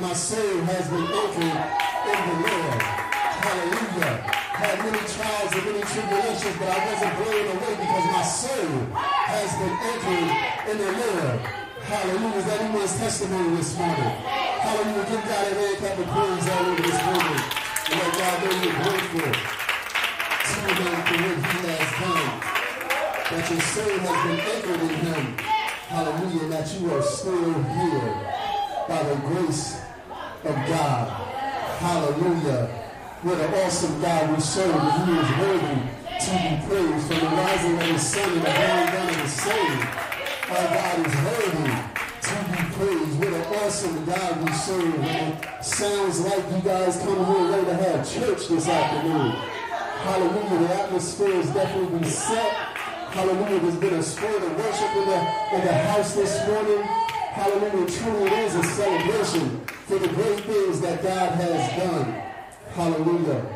my soul has been anchored in the Lord. Hallelujah. Had many trials and many tribulations, but I wasn't blown away because my soul has been anchored in the Lord. Hallelujah. Is that anyone's testimony this morning? Hallelujah. Give God a hand clap of praise all over this morning. And let God know you're grateful to him for what he has done. That your soul has been anchored in him. Hallelujah. That you are still here by the grace of God. Hallelujah. What an awesome God we serve. And he is worthy to be praised from the rising of the sun and the going down of the same. Our God is worthy to be praised. What an awesome God we serve. It sounds like you guys come here ready to have church this afternoon. Hallelujah. The atmosphere has definitely set. Hallelujah. There's been a spirit of worship in the, in the house this morning. Hallelujah. Truly it is a celebration for the great things that God has done. Hallelujah.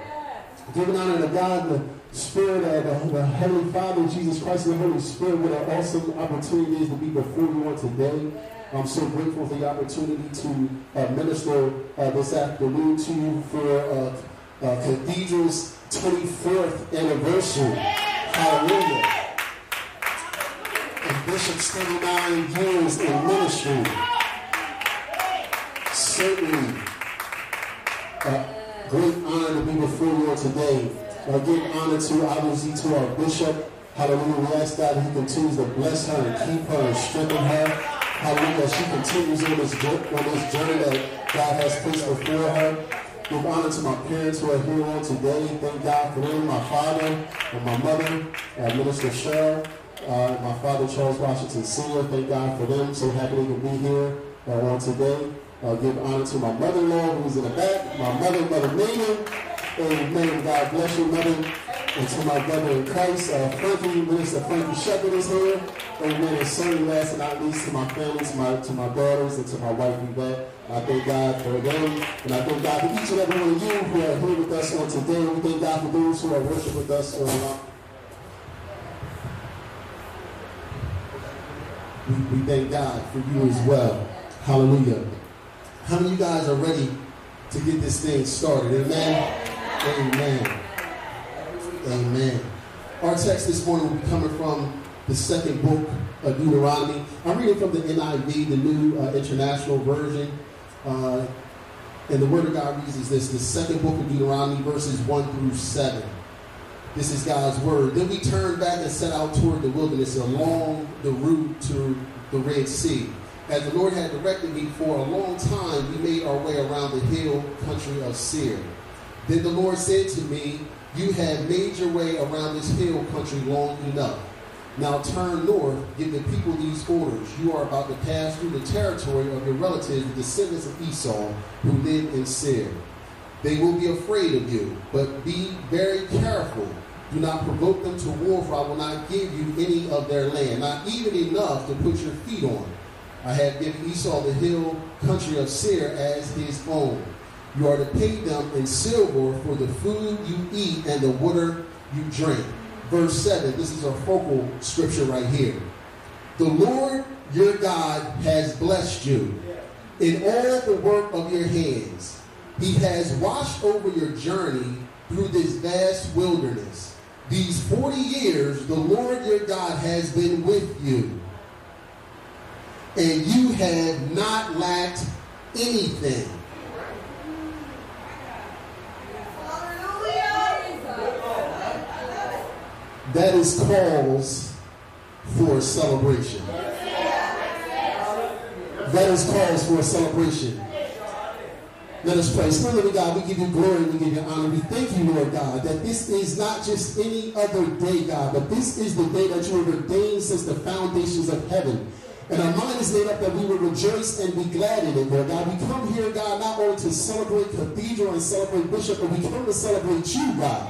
Giving honor to God, the Spirit of the, the Heavenly Father, Jesus Christ, and the Holy Spirit. What an awesome opportunity it is to be before you on today. I'm so grateful for the opportunity to uh, minister uh, this afternoon to you for uh, uh Cathedral's 24th anniversary. Hallelujah. And Bishop's 39 years in ministry. Certainly. Uh, great honor to be before you today. I give honor to obviously to our bishop. Hallelujah. We ask God he continues to bless her and keep her and strengthen her. Hallelujah. She continues on this, on this journey that God has placed before her. Give honor to my parents who are here on today. Thank God for them, my father and my mother, and Minister Cheryl, uh, my father Charles Washington Sr. Thank God for them. So happy they be here uh, on today. Uh, give honor to my mother-in-law who's in the back, my mother, Mother Megan. Amen. God bless you, mother. And to my brother in Christ, uh, Frankie, Minister Frankie Shepherd is here. Amen. And certainly last and not least to my family, to my, to my daughters, and to my wife, Yvette. I thank God for them. And I thank God for each and every one of you who are here with us on today. We thank God for those who are worshiping with us on we, we thank God for you as well. Hallelujah. How many of you guys are ready to get this thing started? Amen? Amen. Amen. Our text this morning will be coming from the second book of Deuteronomy. I'm reading from the NIV, the New uh, International Version. Uh, and the Word of God reads is this the second book of Deuteronomy, verses 1 through 7. This is God's Word. Then we turned back and set out toward the wilderness along the route to the Red Sea. As the Lord had directed me for a long time, we made our way around the hill country of Seir. Then the Lord said to me, You have made your way around this hill country long enough. Now turn north, give the people these orders. You are about to pass through the territory of your relatives, the descendants of Esau, who live in Seir. They will be afraid of you, but be very careful. Do not provoke them to war, for I will not give you any of their land, not even enough to put your feet on. I have given Esau the hill country of Seir as his own. You are to pay them in silver for the food you eat and the water you drink. Verse 7, this is a focal scripture right here. The Lord your God has blessed you in all the work of your hands. He has watched over your journey through this vast wilderness. These 40 years, the Lord your God has been with you and you have not lacked anything. That is cause for celebration. That is cause for celebration. Let us pray. Spirit of God, we give you glory and we give you honor. We thank you, Lord God, that this is not just any other day, God, but this is the day that you have ordained since the foundations of heaven. And our mind is made up that we will rejoice and be glad in it, Lord God. We come here, God, not only to celebrate Cathedral and celebrate Bishop, but we come to celebrate you, God,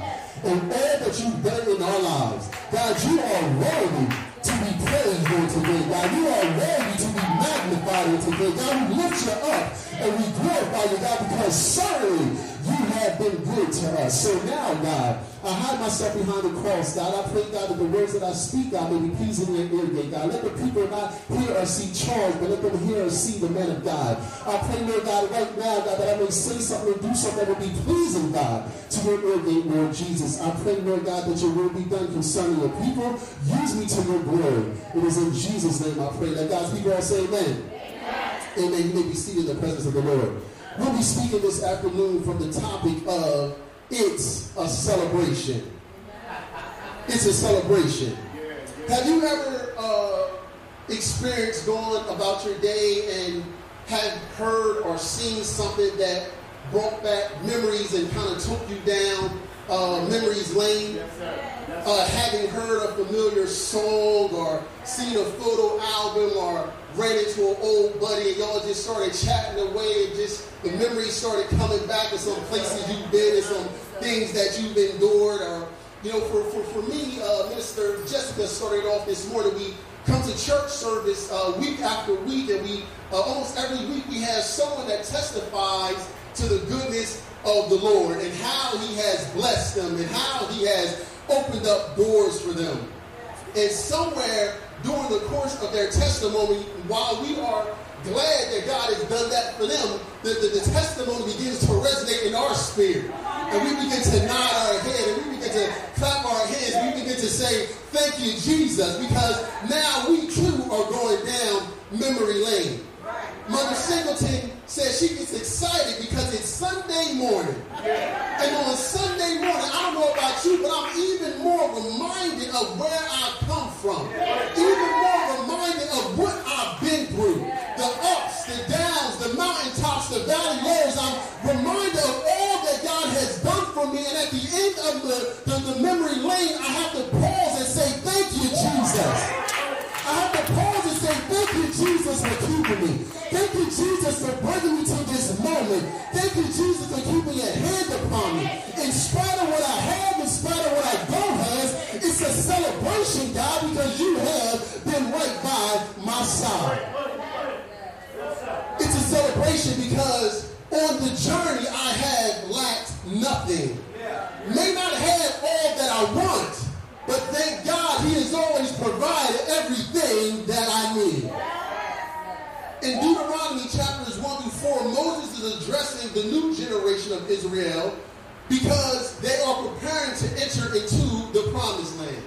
and all that you've done in our lives. God, you are worthy to be praised, Lord, today. God, you are worthy to be magnify you today. God, we lift you up and we glorify you, God, because certainly you have been good to us. So now, God, I hide myself behind the cross, God. I pray, God, that the words that I speak, God, may be pleasing in your ear God. Let the people not hear or see Charles, but let them hear or see the man of God. I pray, Lord God, right now, God, that I may say something do something that will be pleasing, God, to your ear gate, Lord Jesus. I pray, Lord God, that your will be done concerning your people. Use me to your glory. It is in Jesus' name I pray. Let God's people all say amen. Amen. Amen. You may be seated in the presence of the Lord. We'll be speaking this afternoon from the topic of it's a celebration. It's a celebration. Have you ever uh, experienced going about your day and have heard or seen something that brought back memories and kind of took you down uh, memories lane? Uh, having heard a familiar song or seen a photo album or ran into an old buddy and y'all just started chatting away and just the memories started coming back of some places you've been and some things that you've endured or you know for, for, for me uh, minister jessica started off this morning. We come to church service uh, week after week and we uh, almost every week we have someone that testifies to the goodness of the lord and how he has blessed them and how he has opened up doors for them and somewhere during the course of their testimony, while we are glad that God has done that for them, the, the, the, testimony begins to resonate in our spirit. And we begin to nod our head and we begin to clap our hands. We begin to say, Thank you, Jesus, because now we too are going down memory lane. Mother Singleton says she gets excited because it's Sunday morning. And on Sunday morning, I don't know about you, but I'm even more reminded of where I come from. Even more reminded of what I've been through. The ups, the downs, the mountaintops, the valley lows. I'm reminded of all that God has done for me. And at the end of the, the, the memory lane, I have to pause and say, thank you, Jesus. Jesus, for keeping me. Thank you, Jesus, for bringing me to this moment. Thank you, Jesus, for keeping your hand upon me. In spite of what I have, in spite of what I don't have, it's a celebration, God, because you have been right by my side. It's a celebration because on the journey I have lacked nothing. May not have all that I want, but thank God he has always provided everything. In Deuteronomy chapters 1 through 4, Moses is addressing the new generation of Israel because they are preparing to enter into the promised land.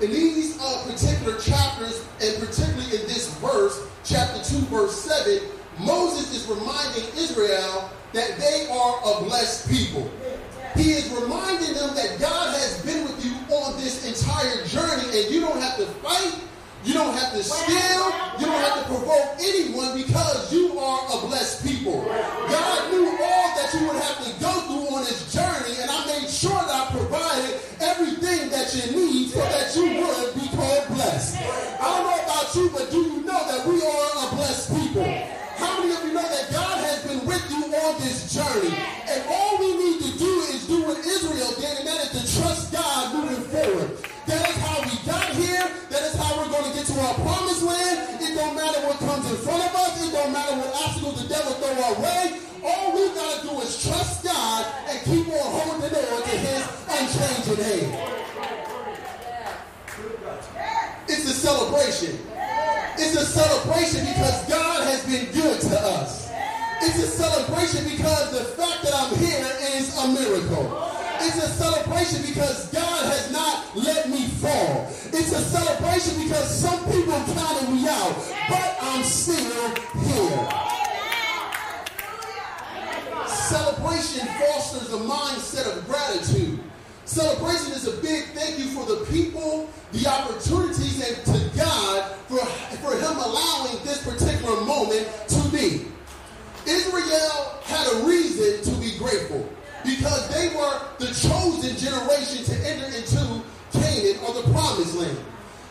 In these uh, particular chapters, and particularly in this verse, chapter 2, verse 7, Moses is reminding Israel that they are a blessed people. He is reminding them that God has been with you on this entire journey, and you don't have to fight, you don't have to steal, you don't have to provoke anyone because you are a blessed people. God knew all that you would have to go through on this journey, and I made sure that I provided everything that you need so that you would be called blessed. I don't know about you, but do obstacles the devil throw our way. All we got to do is trust God and keep on holding on to his unchanging hand. It's a celebration. It's a celebration fosters a mindset of gratitude. Celebration is a big thank you for the people, the opportunities, and to God for, for Him allowing this particular moment to be. Israel had a reason to be grateful because they were the chosen generation to enter into Canaan or the promised land.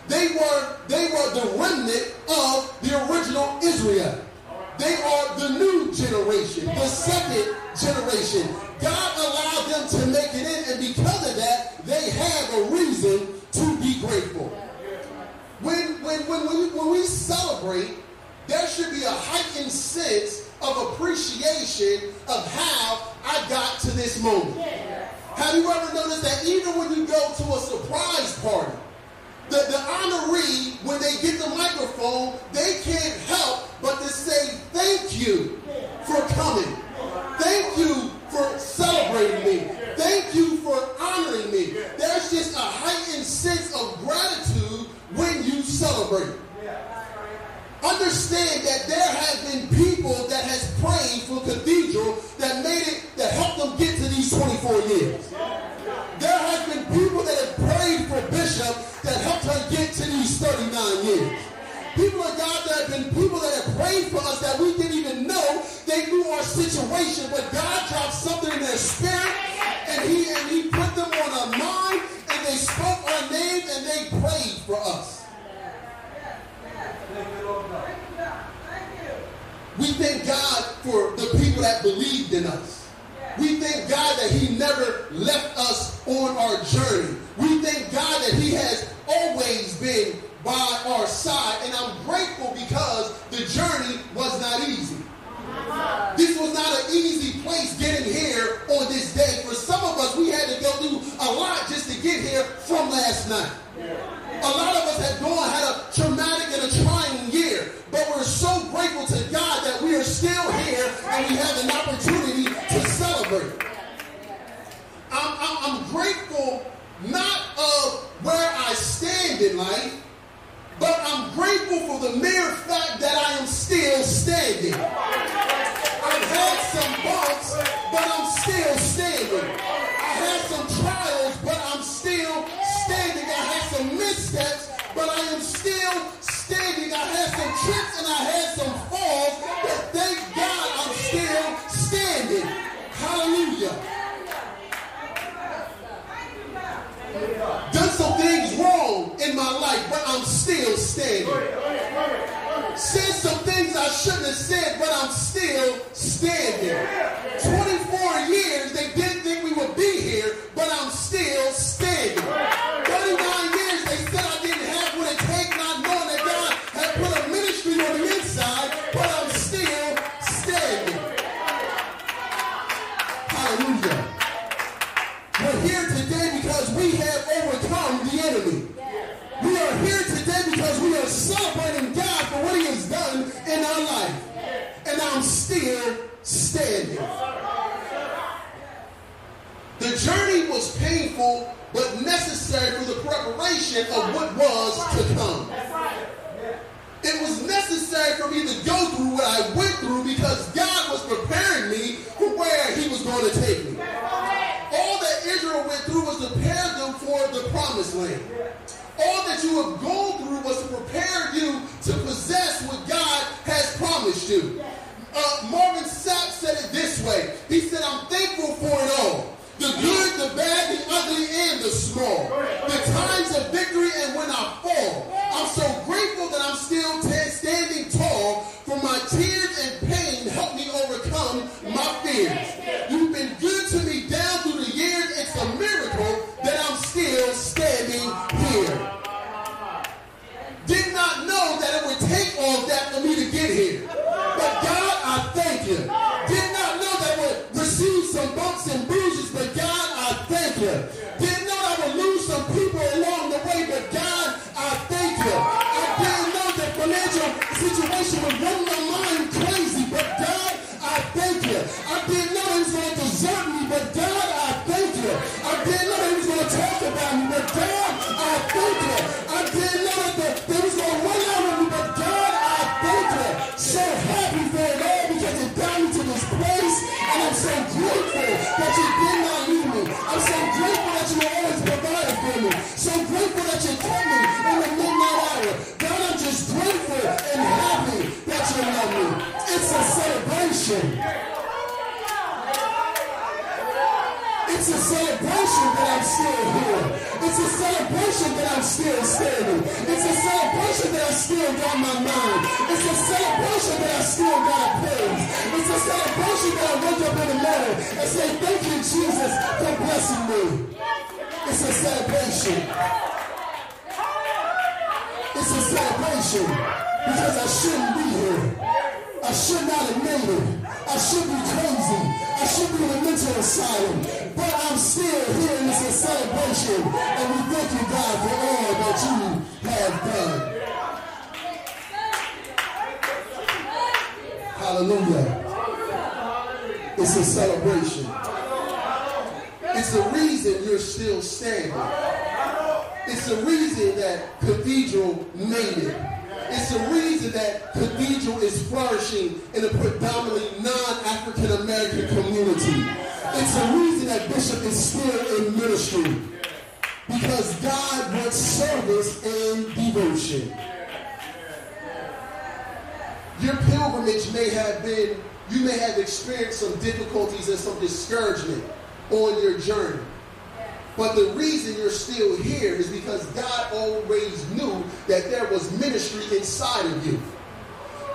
They were, they were the remnant of the original Israel. They are the new generation, the second generation. God allowed them to make it in, and because of that, they have a reason to be grateful. When, when, when, we, when we celebrate, there should be a heightened sense of appreciation of how I got to this moment. Have you ever noticed that even when you go to a surprise party, the, the honoree, when they get the microphone, they can't help but to say thank you for coming. Thank you for celebrating me. Thank you for honoring me. There's just a heightened sense of gratitude when you celebrate. Understand that there have been people that has prayed for Cathedral that made it, that helped them get to these 24 years. There have been people that have prayed for Bishop that helped her get to these 39 years. People of God, there have been people that have prayed for us that we didn't even our situation, but God dropped something in their spirit and he and he put them on our mind and they spoke our names and they prayed for us. We thank God for the people that believed in us. We thank God that He never left us on our journey. We thank God that He has always been by our side. And I'm grateful because the journey was not easy. This was not an easy place getting here on this day. For some of us, we had to go through a lot just to get here from last night. A lot of us have gone, had a traumatic and a trying year, but we're so grateful to God that we are still here and we have an opportunity to celebrate. I'm, I'm, I'm grateful not of where I stand in life, but I'm grateful for the mere fact that I am still standing. But I'm still standing. I had some trials, but I'm still standing. I had some missteps, but I am still standing. I had some trips and I had some falls, but thank God I'm still standing. Hallelujah. Done some things wrong in my life, but I'm still standing. Said some things I shouldn't have said, but I'm still standing. My fears. Talk the me, but God, It's a celebration that I'm still here. It's a celebration that I'm still standing. It's a celebration that I still got my mind. It's a celebration that I still got praise. It's a celebration that I wake up in the morning and say, thank you, Jesus, for blessing me. It's a celebration. It's a celebration. because I shouldn't be here. I should not have made it. I should be crazy. I should be in a mental asylum. But I'm still here and it's a celebration. And we thank you, God, for all that you have done. Hallelujah. It's a celebration. It's the reason you're still standing. It's the reason that Cathedral made it. It's the reason that Cathedral is flourishing in a predominantly non-African American community. It's the reason that Bishop is still in ministry. Because God wants service and devotion. Your pilgrimage may have been, you may have experienced some difficulties and some discouragement on your journey. But the reason you're still here is because God always knew that there was ministry inside of you.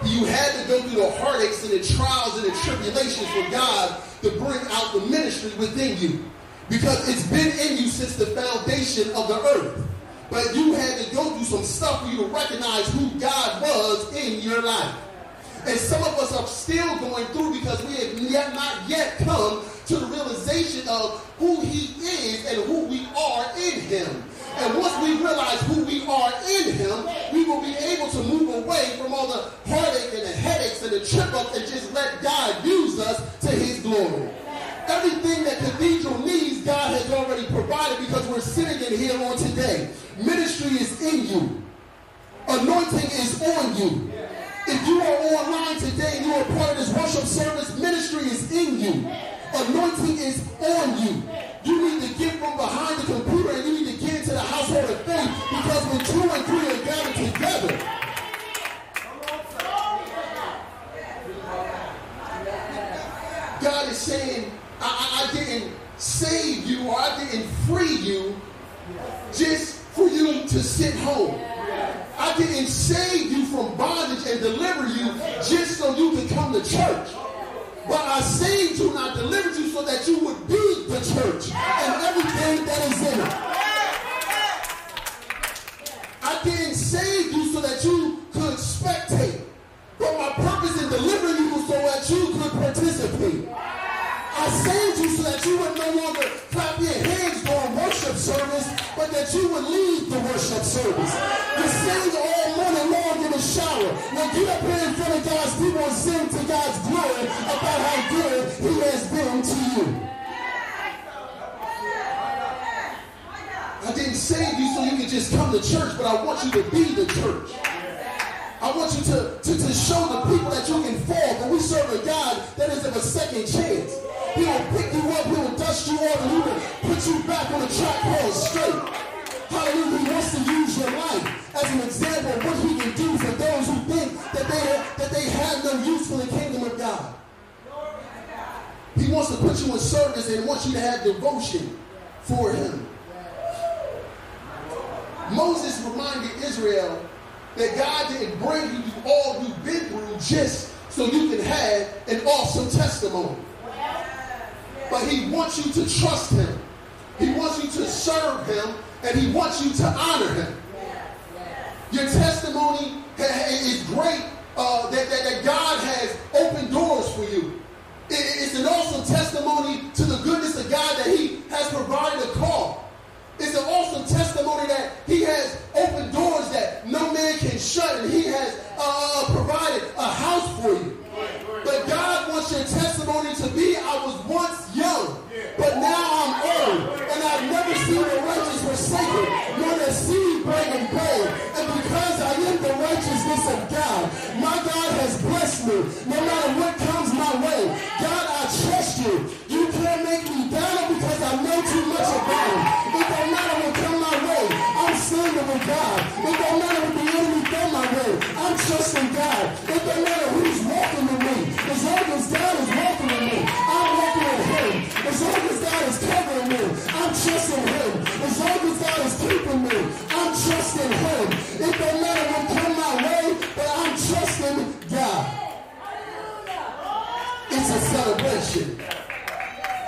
You had to go through the heartaches and the trials and the tribulations for God to bring out the ministry within you. Because it's been in you since the foundation of the earth. But you had to go through some stuff for you to recognize who God was in your life. And some of us are still going through because we have yet not yet come to the realization of who he is and who we are in him. And once we realize who we are in him, we will be able to move away from all the heartache and the headaches and the trip ups and just let God use us to his glory. Everything that Cathedral needs, God has already provided because we're sitting in here on today. Ministry is in you. Anointing is on you. If you are online today and you are part of this worship service, ministry is in you. Anointing is on you. You need to get from behind the computer and you need to get into the household of faith because when two and three are gathered together, God is saying, I, I, I didn't save you or I didn't free you just for you to sit home. I didn't save you from bondage and deliver you just so you could come to church. But I saved you and I delivered you so that you would be the church and everything that is in it. I didn't save you so that you could spectate. But my purpose in delivering you was so that you could participate. I saved you so that you would no longer clap your hands worship service, but that you would lead the worship service. You sing all morning long in the shower. Now get up here in front of God's people and sing to God's glory about how good he has been to you. I didn't save you so you could just come to church, but I want you to be the church. I want you to, to, to show the people that you can fall, but we serve a God that is of a second chance. He will pick you up, he will dust you off, and he will put you back on the track called straight. Hallelujah. He wants to use your life as an example of what he can do for those who think that they, that they have no use for the kingdom of God. He wants to put you in service and wants you to have devotion for him. Moses reminded Israel that God didn't bring you all you've been through just so you can have an awesome testimony. But he wants you to trust him. He wants you to serve him and he wants you to honor him. Your testimony is great uh, that, that, that, God has opened doors for you. It, it's an awesome testimony to the goodness of God that he has provided a call. It's an awesome testimony that he has opened doors that no man can shut and he has uh, provided a house for you. But God wants your testimony to be, I was once young, but now I'm old, and I've never seen the righteous forsaken, nor the seed begging bread. And because I am the righteousness of God, my God has blessed me. No matter what comes my way, God, I trust you. You can't make me down because I know too much about him. It don't matter what come my way. I'm standing with God. It don't matter what the enemy throw my way. I'm trusting God. It don't matter who's walking with me. As long as God is I'm trusting him. As long as God is keeping me, I'm trusting him. It don't matter what come my way, but I'm trusting God. It's a celebration.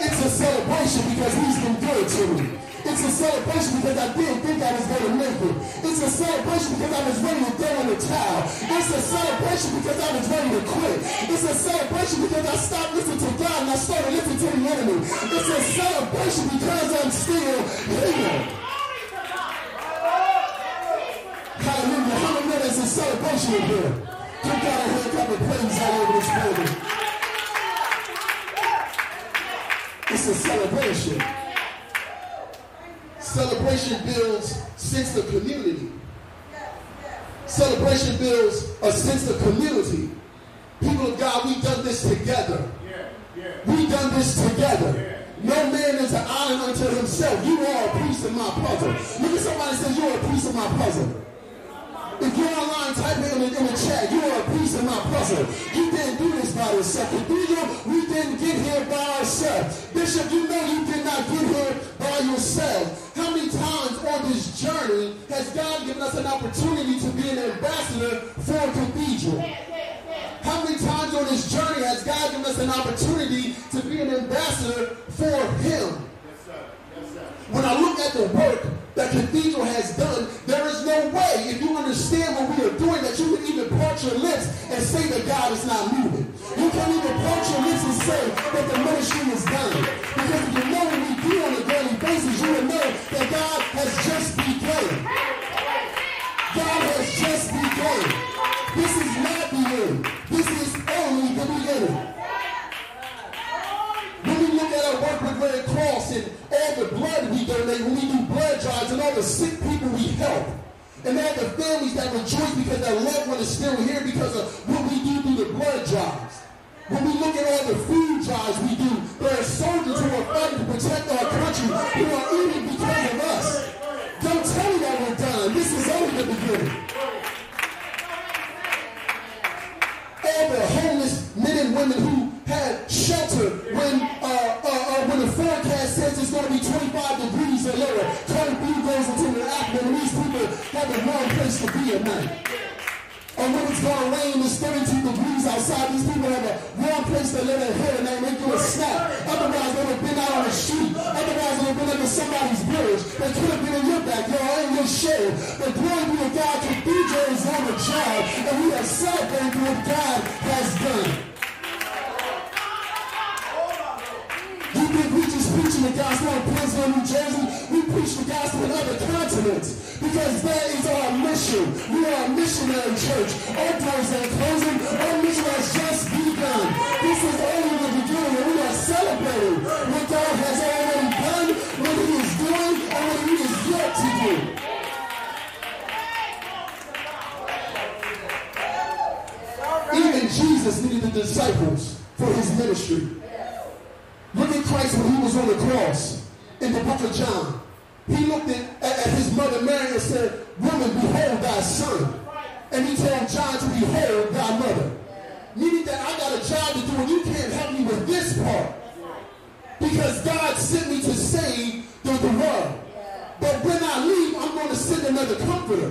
It's a celebration because he's been good to me. It's a celebration because I didn't think I was going to make it. It's a celebration because I was ready to throw in the towel. It's a celebration because I was ready to quit. It's a celebration because I stopped listening to God and I started listening to the enemy. It's a celebration because I'm still here. Hallelujah. How many know there's a celebration in here? Give God a hand clap of praise all over this building. It's a celebration. Celebration builds sense of community. Celebration builds a sense of community. People of God, we've done this together. We've done this together. No man is an island unto himself. You are a piece of my puzzle. Look at somebody and say, You're a piece of my puzzle. If you're online, type in the, in the chat. You are a piece of my puzzle. You didn't do this by yourself. We didn't get here by ourselves. Bishop, you know you did not get here by yourself. Times on this journey has God given us an opportunity to be an ambassador for a cathedral? How many times on this journey has God given us an opportunity to be an ambassador for Him? When I look at the work that Cathedral has done, there is no way, if you understand what we are doing, that you can even part your lips and say that God is not moving. You can't even part your lips and say that the ministry is done. Because if you know what we do on basis, you will know that God has just begun. God has just begun. This is not the end. This is only the beginning. When we look at our work with Red Cross and all the blood we donate, when we do blood drives and all the sick people we help, and all the families that rejoice because their loved one is still here because of what we do through the blood drives. When we look at all the food drives we do, there are soldiers who are fighting to protect our country who are eating because of us. Don't tell me that we're done. This is only the beginning. All the homeless men and women who had shelter when uh, uh, uh, when the forecast says it's going to be 25 degrees or lower. Code Blue goes into the afternoon and these people have a wrong place to be at night. Or when it's going to rain, it's 32 degrees outside. These people have a warm place to lay their head and they make you a snap. Otherwise, they would have been out on the street. Otherwise, they would have been under somebody's bridge. They could have been in your backyard, in your shed. But glory be to God, Cathedral is on the job, and we are celebrating what God has done. You think we just the gospel in Princeton, New Jersey? We preach the gospel in other continents because that is our mission. We are a missionary church. Our doors are closing. Our mission has just begun. This is only the beginning, and we are celebrating what God has already done, what He is doing, and what He is yet to do. Even Jesus needed the disciples for His ministry. Look at Christ when he was on the cross in the book of John. He looked at, at, his mother Mary and said, Woman, behold thy son. And he told John to behold thy mother. Meaning that I got a job to do and you can't help me with this part. Because God sent me to save the, the world. But when I leave, I'm going to send another comforter.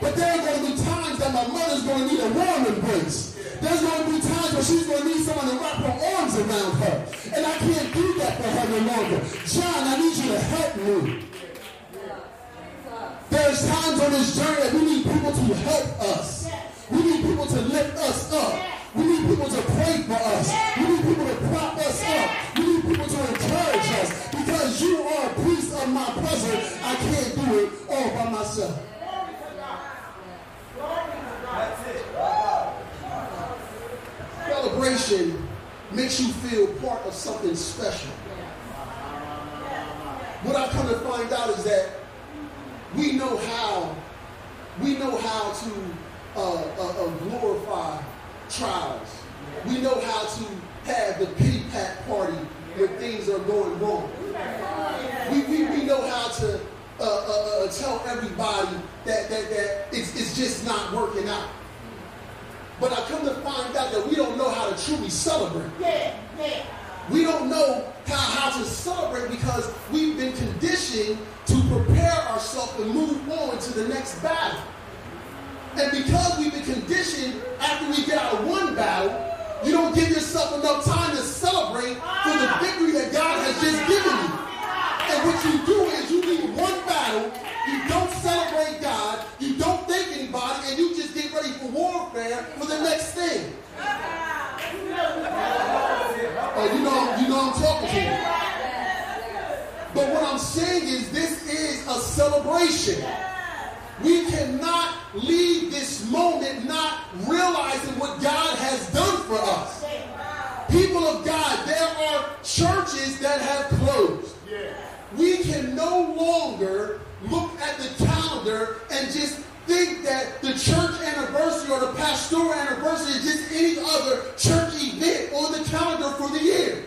But there are going to be times that my mother's going to need a warm embrace. There's going to be times where she's going to need someone to wrap her arms around her. And I can't do that for her no longer. John, I need you to help me. There's times on this journey that we need people to help us. We need people to lift us up. We need people to pray for us. We need people to prop us up. We need people to encourage us. Because you are a piece of my puzzle. I can't do it all by myself. Celebration makes you feel part of something special. What I've come to find out is that we know how we know how to uh, uh, uh, glorify trials. We know how to have the pity party when things are going wrong. We, we, we know how to uh, uh, uh, tell everybody that, that, that it's, it's just not working out. But I come to find out that we don't know how to truly celebrate. Yeah, yeah. We don't know how, how to celebrate because we've been conditioned to prepare ourselves and move on to the next battle. And because we've been conditioned after we get out of one battle, you don't give yourself enough We cannot leave this moment not realizing what God has done for us. People of God, there are churches that have closed. We can no longer look at the calendar and just think that the church anniversary or the pastoral anniversary is just any other church event on the calendar for the year.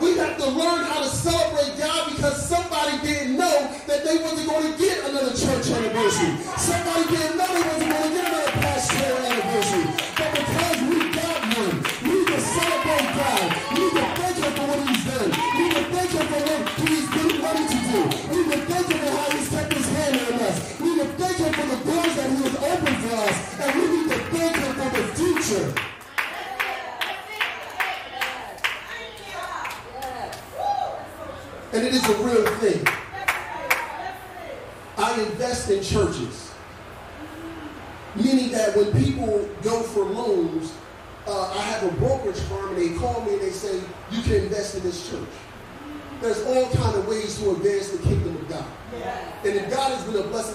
We have to learn how to celebrate God because somebody didn't know that they wasn't going to get another church anniversary. Somebody didn't know they wasn't going to get another pastoral anniversary. But because we got one, we to celebrate God. We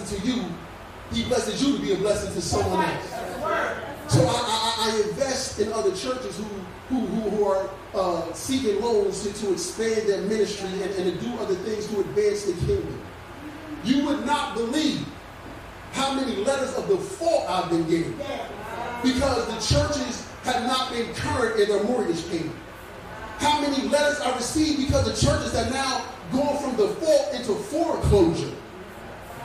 to you, he blesses you to be a blessing to someone else. So I, I, I invest in other churches who, who, who, who are uh, seeking loans to, to expand their ministry and, and to do other things to advance the kingdom. You would not believe how many letters of default I've been getting because the churches have not been current in their mortgage payment. How many letters I received because the churches are now going from default into foreclosure.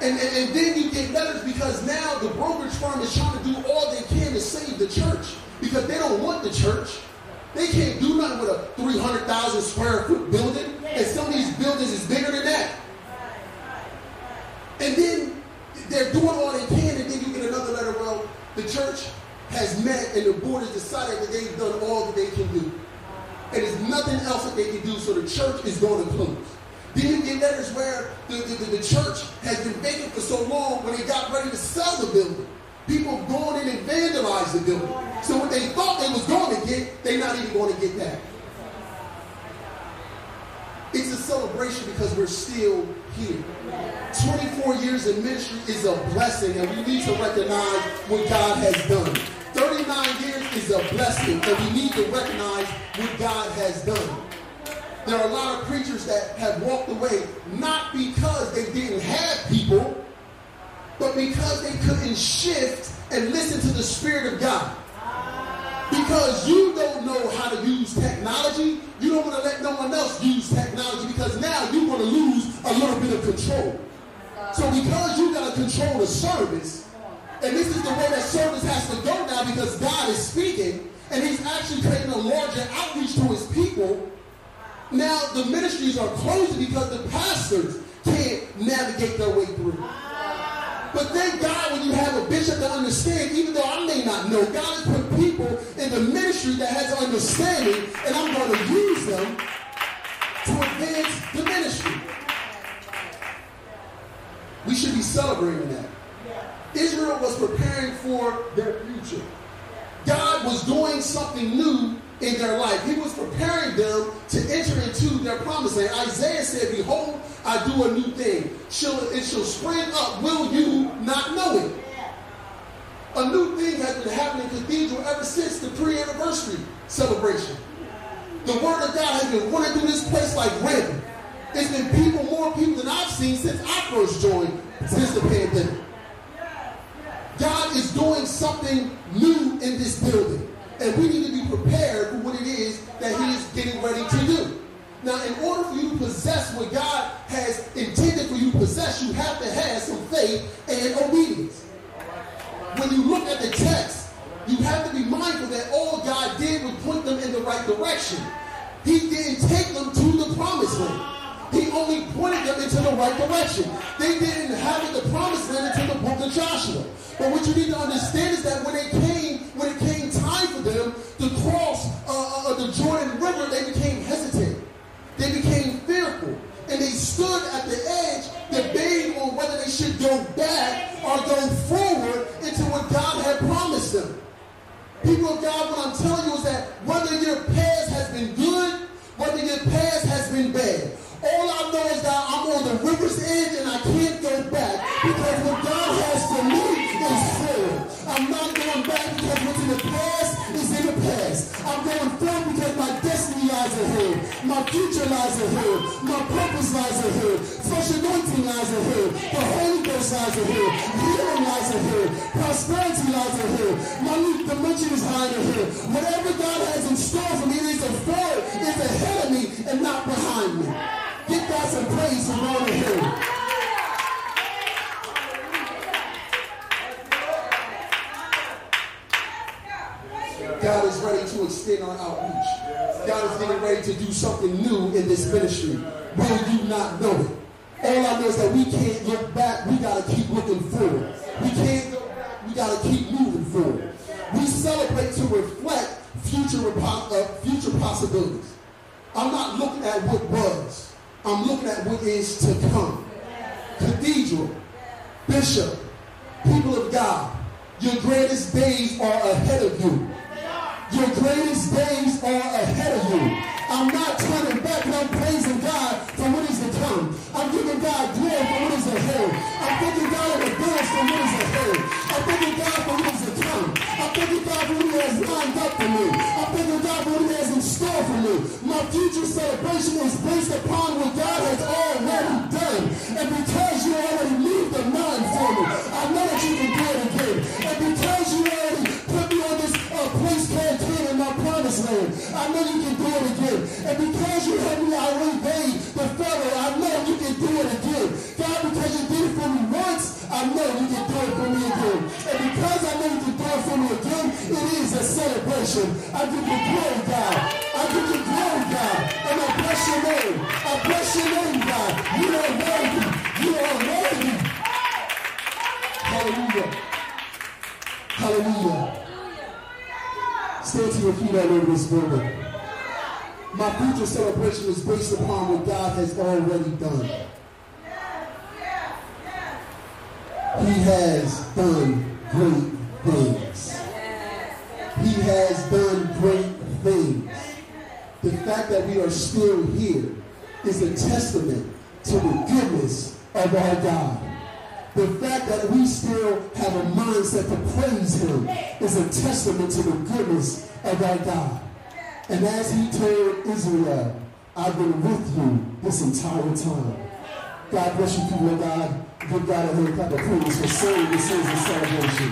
And, and, and, then you get letters because now the brokerage firm is trying to do all they can to save the church because they don't want the church. They can't do nothing with a 300,000 square foot building. And some of these buildings is bigger than that. And then they're doing all they can, and then you get another letter, well, the church has met and the board has decided that they've done all that they can do. And there's nothing else that they can do, so the church is going to close. Then you get letters where the, the, the, church has been vacant for so long when they got ready to sell the building. People going in and vandalized the building. So what they thought they was going to get, they're not even going to get that. It's a celebration because we're still here. 24 years in ministry is a blessing, and we need to recognize what God has done. 39 years is a blessing, and we need to recognize what God has done. There are a lot of preachers that have walked away not because they didn't have people, but because they couldn't shift and listen to the Spirit of God. Because you don't know how to use technology, you don't want to let no one else use technology because now you're going to lose a little bit of control. So because you got to control the service, and this is the way that service has to go now because God is speaking, and he's actually creating a larger outreach to his people, now the ministries are closing because the pastors can't navigate their way through. But thank God when you have a bishop that understands, even though I may not know, God has put people in the ministry that has understanding, and I'm going to use them to advance the ministry. We should be celebrating that. Israel was preparing for their future. God was doing something new in their life. He was preparing them to enter into their promise land. Isaiah said, Behold, I do a new thing. Shall, it shall spring up. Will you not know it? A new thing has been happening in Cathedral ever since the pre-anniversary celebration. The word of God has been running through this place like rampant. It's been people, more people than I've seen since I first joined since the pandemic. God is doing something new in this building. And we need to be prepared for what it is that he is getting ready to do. Now, in order for you to possess what God has intended for you to possess, you have to have some faith and obedience. When you look at the text, you have to be mindful that all God did was point them in the right direction. He didn't take them to the promised land. He only pointed them into the right direction. They didn't have the promised land until the book of Joshua. But what you need to understand is that when they came, when it came them to cross uh, uh, the Jordan River, they became hesitant. They became fearful. And they stood at the edge debating on whether they should go back or go forward into what God had promised them. People of God, what I'm telling you is that whether your past has been good, whether your past has been bad, all I know is that I'm on the river's edge and I can't go back lies ahead. My purpose lies ahead. Fresh anointing lies ahead. The Holy Ghost lies ahead. Healing lies ahead. Prosperity lies ahead. My new dimension is higher ahead. Whatever God has in store for me is forward, is ahead of me and not behind me. Give God some praise from on ahead. God is ready to extend our outreach. God is getting ready to do something new in this ministry. Will you not know it? All I know is that we can't look back. We got to keep looking forward. We can't go back. We got to keep moving forward. We celebrate to reflect future, uh, future possibilities. I'm not looking at what was. I'm looking at what is to come. Cathedral, bishop, people of God, your greatest days are ahead of you. Your greatest days are ahead of you. I'm not turning back, I'm praising God for what is to come. I'm giving God glory for what is ahead. I'm thanking God in advance for what is ahead. I'm thanking God for what is to come. I'm thanking God for what He has lined up for me. I'm thanking God for what He has in store for me. My future celebration is based upon what God has already done. And because you already moved the mind for me, I know that you can I know you can do it again. And because you had me already paid the Pharaoh, I know you can do it again. God, because you did it for me once, I know you can do it for me again. And because I know you can do it for me again, it is a celebration. I give you feet this building. My future celebration is based upon what God has already done. He has done great things. He has done great things. The fact that we are still here is a testament to the goodness of our God. The fact that we still have a mindset to praise him is a testament to the goodness of our God. And as he told Israel, I've been with you this entire time. God bless you, people of God. Give God a hand clap of praise for saying this is a celebration.